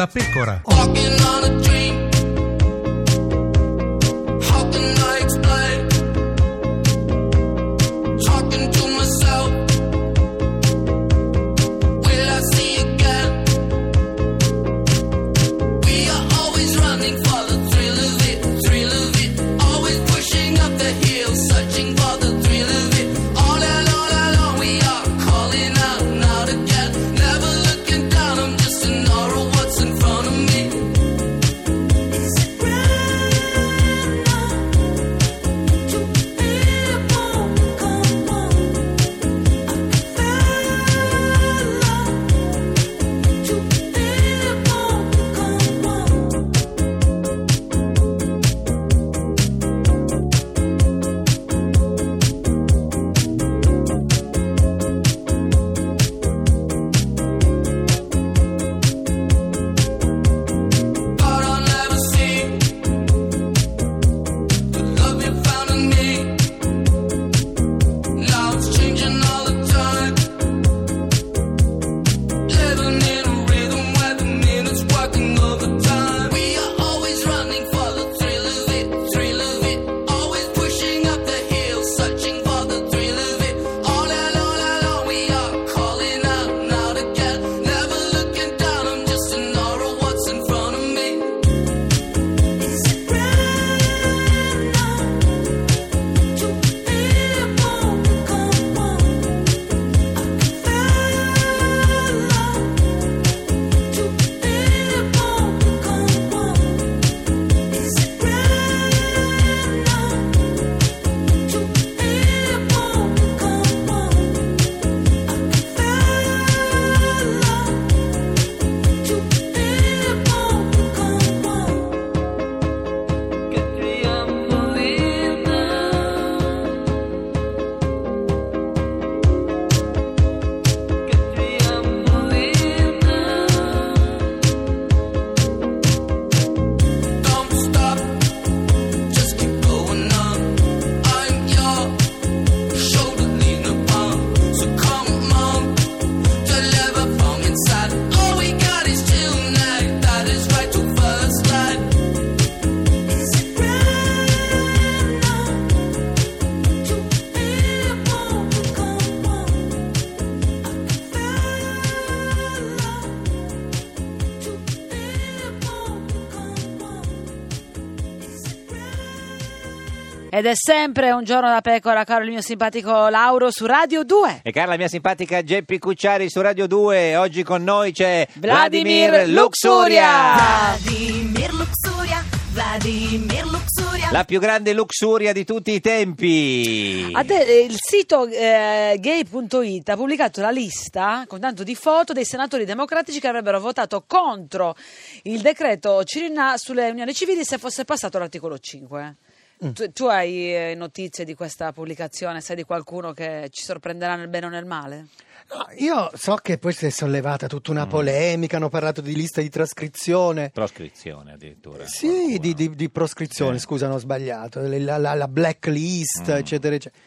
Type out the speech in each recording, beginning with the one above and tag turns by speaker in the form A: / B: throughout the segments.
A: da pecora.
B: Ed è sempre un giorno da pecora, caro il mio simpatico Lauro su Radio 2.
C: E cara la mia simpatica Geppi Cucciari su Radio 2, oggi con noi c'è
B: Vladimir Luxuria.
D: Vladimir Luxuria, Vladimir Luxuria.
C: La più grande luxuria di tutti i tempi.
B: Te, eh, il sito eh, gay.it ha pubblicato la lista con tanto di foto dei senatori democratici che avrebbero votato contro il decreto Cirinà sulle unioni civili se fosse passato l'articolo 5. Tu, tu hai eh, notizie di questa pubblicazione? Sai di qualcuno che ci sorprenderà nel bene o nel male?
E: No, io so che poi si è sollevata tutta
C: Mm.
E: una polemica, hanno parlato di lista di trascrizione.
C: Proscrizione addirittura.
E: Sì, di, di- di proscrizione,
C: Eh.
E: scusa, hanno sbagliato, la, la- la blacklist,
C: Mm.
E: eccetera, eccetera.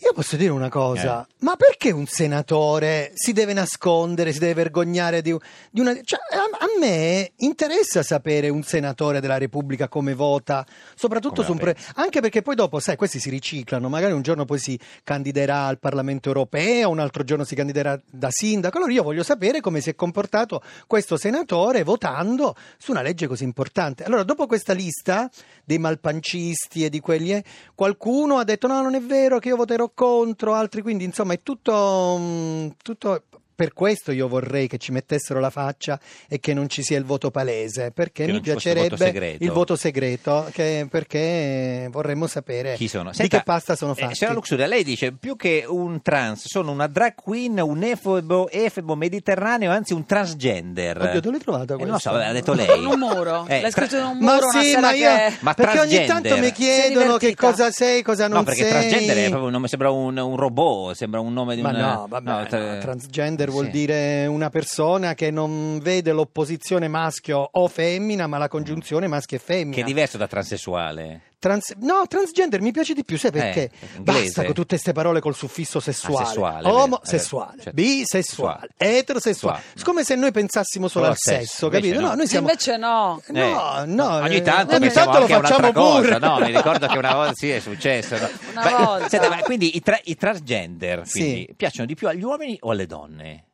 E: Io posso dire una cosa, ma perché un senatore si deve nascondere, si deve vergognare di, di una... Cioè, a, a me interessa sapere un senatore della Repubblica come vota, soprattutto
C: Come
E: su un... pre-? Anche perché poi dopo, sai, questi si riciclano, magari un giorno poi si candiderà al Parlamento europeo, un altro giorno si candiderà da sindaco, allora io voglio sapere come si è comportato questo senatore votando su una legge così importante. Allora, dopo questa lista dei malpancisti e di quelli, eh, qualcuno ha detto no, non è vero che io voterò contro, altri quindi insomma è tutto, mm, tutto per questo io vorrei che ci mettessero la faccia e che non ci sia il voto palese, perché
C: Che
E: mi piacerebbe
C: voto
E: il voto segreto, che- perché vorremmo sapere
C: Chi sono?
E: di
C: Senta,
E: che pasta sono
C: eh,
E: fatti.
C: signora Luxuria, lei dice più che un trans, sono una drag queen, un efebo, efebo mediterraneo, anzi un transgender.
E: Oddio, dove l'hai trovata
C: Eh, non lo so,
E: questa?
C: ha detto lei.
B: Un muro.
C: Eh,
B: L'hai scritto in un
E: Ma
B: muro una
E: sì,
B: sera
E: ma io
B: che...
C: Ma
E: perché ogni tanto mi chiedono che cosa sei, cosa non
C: No, perché
E: sei.
C: transgender è proprio un nome, sembra un, un robot, sembra un nome di
E: Ma
C: un...
E: no, vabbè,
C: tra-
E: no, transgender vuol
C: sì.
E: dire una persona che non vede l'opposizione maschio o femmina, ma la congiunzione maschio e femmina.
C: Che è diverso da transessuale.
E: Trans- no, transgender mi piace di più, sai perché?
C: inglese.
E: Basta con tutte queste parole col suffisso sessuale.
C: Ah, sessuale,
E: Omosessuale,
C: eh, certo.
E: bisessuale,
C: Sessuale.
E: eterosessuale.
C: Sessuale.
E: Come se noi pensassimo solo al
C: sesso,
E: sesso, capito?
C: no.
E: No, noi siamo...
B: Invece no.
E: No,
C: Eh,
E: no,
C: ogni
E: eh,
C: tanto
E: ogni tanto lo facciamo
C: cosa,
E: pure.
C: no? Mi ricordo che una volta sì è successo. no?
B: Una
C: Ma-
B: volta.
C: senta, ma quindi i, tra- i transgender
E: Sì.
C: quindi, piacciono di più agli uomini o alle donne?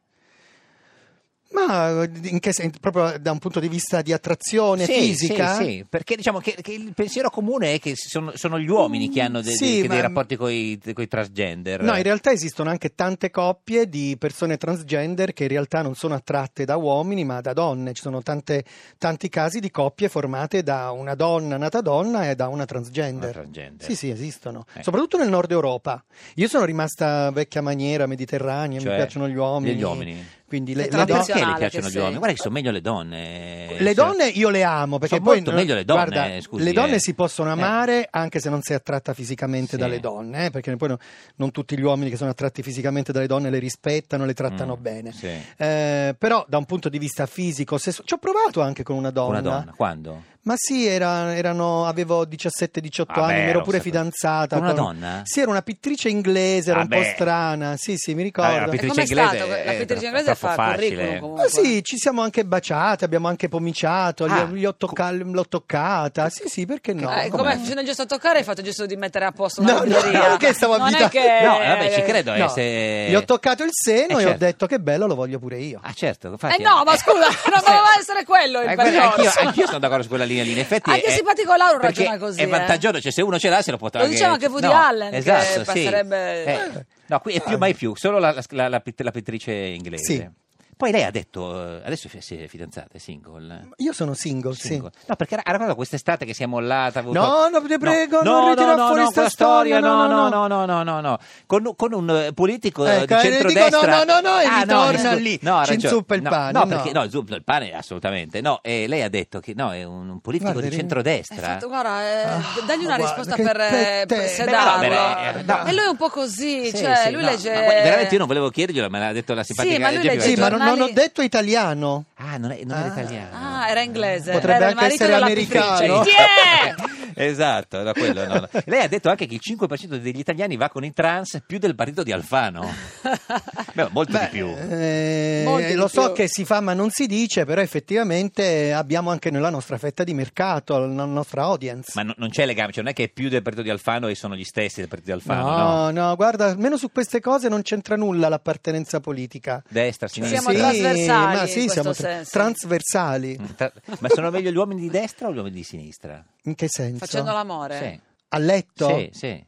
E: Ma in che sen- proprio da un punto di vista di attrazione
C: Sì,
E: fisica?
C: Sì, sì, perché diciamo che, che il pensiero comune è che sono, sono gli uomini che hanno de- de-
E: Sì,
C: dei
E: ma-
C: rapporti con i transgender.
E: No, in realtà esistono anche tante coppie di persone transgender che in realtà non sono attratte da uomini ma da donne. Ci sono tante- tanti casi di coppie formate da una donna nata donna e da una transgender.
C: Una transgender.
E: Sì, sì, esistono.
C: Eh.
E: Soprattutto nel nord Europa. Io sono rimasta vecchia maniera mediterranea, mi
C: Cioè,
E: piacciono gli uomini.
C: gli uomini.
E: Quindi le, le
C: Ma
E: donne-
C: perché le piacciono gli uomini? Guarda che sono meglio le donne.
E: Le donne io le amo perché
C: Sono
E: poi
C: molto meglio le donne,
E: guarda,
C: scusi,
E: le donne
C: eh.
E: si possono
C: Eh.
E: amare anche se non sei attratta fisicamente
C: Sì.
E: dalle donne, eh, perché poi no- non tutti gli uomini che sono attratti fisicamente dalle donne le rispettano, le trattano
C: Mm,
E: bene.
C: sì.
E: Eh, però da un punto di vista fisico, se- ci ho provato anche con una donna.
C: Una donna, quando?
E: Ma sì, era- erano, avevo 17-18
C: Vabbè,
E: anni, mi ero pure
C: sapevo.
E: fidanzata.
C: Con una donna?
E: Sì, era una pittrice inglese, era un po'
C: Vabbè.
E: strana. Sì, sì, mi
C: Ah,
E: ricordo.
C: la
B: E
C: pittrice inglese
B: stato?
C: è
B: La pittrice inglese fa
C: facile.
B: curriculum
E: Ah sì, ci siamo anche baciati, abbiamo anche pomiciato, gli
C: Ah,
E: ho- gli ho tocca- l'ho toccata. Sì, sì, perché no?
B: Eh, come facendo il gesto a toccare hai fatto il gesto di mettere a posto una
E: no,
B: libreria.
E: no, che stavo
B: non è
E: abitando-
B: che...
C: No, vabbè, ci credo. eh,
E: No,
C: se-
E: Gli ho toccato il seno
C: Eh,
E: e ho
C: certo.
E: detto che bello, lo voglio pure io.
C: Ah, certo.
B: Eh
C: infatti-
B: no, ma scusa, non doveva essere quello il
C: Eh,
B: percorso.
C: anch'io, anch'io sono d'accordo su quella linea lì. In effetti
B: Anche
C: è,
B: simpatico Lauro ragiona così,
C: È
B: eh.
C: vantaggioso, cioè se uno ce l'ha se lo può
B: Lo diceva anche Woody Allen, che
C: esatto, sì.
B: passerebbe-
C: Eh, no, qui è più mai più, solo la, la, la, la pittrice inglese.
E: Sì.
C: Poi lei ha detto, eh, adesso si è fidanzata, è single.
E: Io sono single,
C: single. sì. No, perché raccomando quest'estate che si è mollata. Avuto...
E: No, no, ti prego,
C: no,
E: non no, ritira
C: no,
E: fuori
C: no,
E: sta
C: storia. No,
E: no,
C: no,
E: no,
C: no, no, no. Con, con un eh, politico eh,
E: eh
C: di centrodestra.
E: Dico, no, no, no, e
C: ah,
E: ritorna lì.
C: No,
E: Ci inzuppa il
C: no,
E: pane.
C: No,
E: no.
C: perché, no, zuppa il pane assolutamente. No, eh, lei ha detto che no, è un, politico
E: guarda,
C: di centrodestra.
B: Fatto, guarda, eh, ah, dagli una risposta per, eh, per sedarlo. E lui è un po' così, cioè, lui legge...
C: Veramente io non volevo chiederglielo, ma l'ha detto la simpatica.
B: Sì, ma lui legge
E: non, non ho detto italiano.
C: Ah, non, è, non era
E: Ah.
C: italiano.
B: Ah, era inglese.
E: Potrebbe
B: era il
E: anche
B: marito
E: essere
B: della
E: americano.
B: pittrice.
C: Esatto, era quello. no, no. Lei ha detto anche che il 5% degli italiani va con i trans più del partito di Alfano. Beh, molto di più.
E: Eh,
B: Molti di
E: lo so
B: più.
E: che si fa ma non si dice, però effettivamente abbiamo anche nella nostra fetta di mercato, la nostra audience.
C: Ma no- non c'è legame, cioè non è che è più del partito di Alfano e sono gli stessi del partito di Alfano, no?
E: No, no, guarda, almeno su queste cose non c'entra nulla l'appartenenza politica.
C: Destra, sinistra.
B: Siamo trasversali
E: ma sì, siamo tra-
B: senso.
E: trasversali.
C: Tra- Ma sono meglio gli uomini di destra o gli uomini di sinistra?
E: In che senso?
B: Facendo l'amore.
C: Sì.
E: A letto?
C: Sì, sì.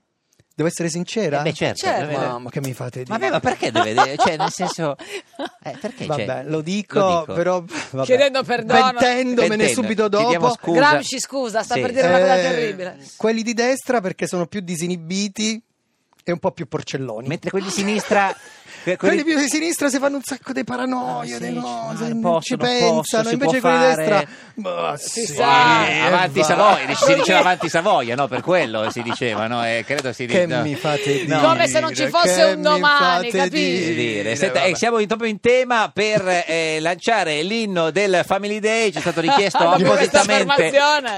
E: Devo essere sincera?
C: Eh beh, certo.
B: Certo.
C: deve-
E: Mamma, che mi fate dire?
C: Vabbè, ma perché deve dire? Cioè, nel senso... eh, perché?
E: Vabbè,
C: Cioè,
E: lo, dico,
C: lo dico.
E: però vabbè.
B: Chiedendo perdono.
E: pentendomene
C: Pentendo.
E: subito dopo.
C: scusa.
B: Gramsci, scusa, sta
C: Sì.
B: per dire una cosa
E: Eh,
B: terribile.
E: Quelli di destra perché sono più disinibiti e un po' più porcelloni.
C: Mentre quelli di sinistra... que-
E: quelli più di sinistra si fanno un sacco di paranoie,
C: Ah, sì,
E: di
C: ci-
E: cose, non
C: posso,
E: ci
C: non
E: pensano,
C: posso, si
E: invece quelli di destra ma sì,
B: sa.
C: avanti
E: va.
C: Savoia, si diceva avanti Savoia, no? Per quello si diceva, no? E credo si
E: Che
C: no.
E: mi fate dire?
C: No.
B: Come se non ci fosse un domani, capisci?
C: Si dire. Senta, eh, siamo in, proprio in tema per eh, lanciare l'inno del Family Day, ci è stato richiesto appositamente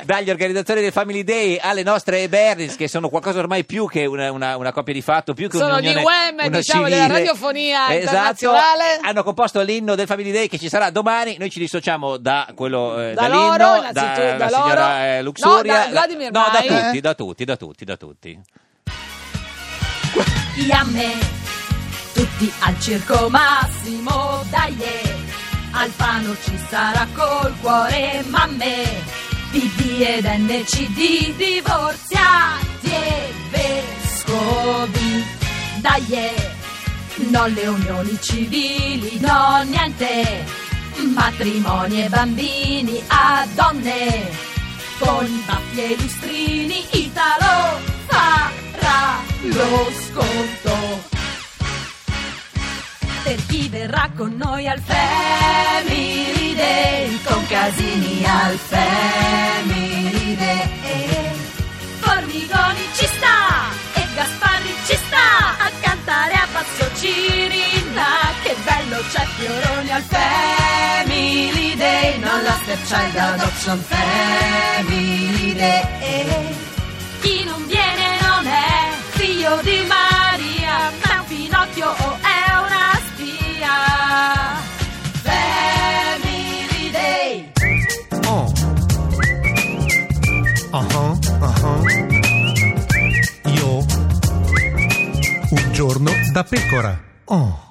C: dagli organizzatori del Family Day alle nostre Bernis, che sono qualcosa ormai più che una, una- una coppia di fatto, più che
B: Sono
C: un'unione
B: gli UEM,
C: una
B: diciamo,
C: civile.
B: della radiofonia
C: Esatto.
B: internazionale.
C: Hanno composto l'inno del Family Day che ci sarà domani, noi ci dissociamo da quello eh,
B: Da
C: dall'inno,
B: loro,
C: da,
B: da
C: la signora
B: loro.
C: eh, Luxuria,
B: No, da Vladimir
C: no, da tutti,
E: Eh?
C: da tutti, da tutti, da tutti.
D: Yamme, tutti al circo massimo, dai, Alfano ci sarà col cuore, mamme, PD ed NCD, divorziati e vescovi, dai, non le unioni civili, no niente, matrimoni e bambini a donne, con i baffi e i lustrini, Italo farà lo sconto. Per chi verrà con noi al Family Day con Casini al Family Masterchild Adoption Family Day. Chi non viene non è
A: figlio di Maria, ma un Pinocchio o è una spia. Family Day.
F: Oh. Uh-huh, uh-huh. Io. Un giorno da pecora. Oh.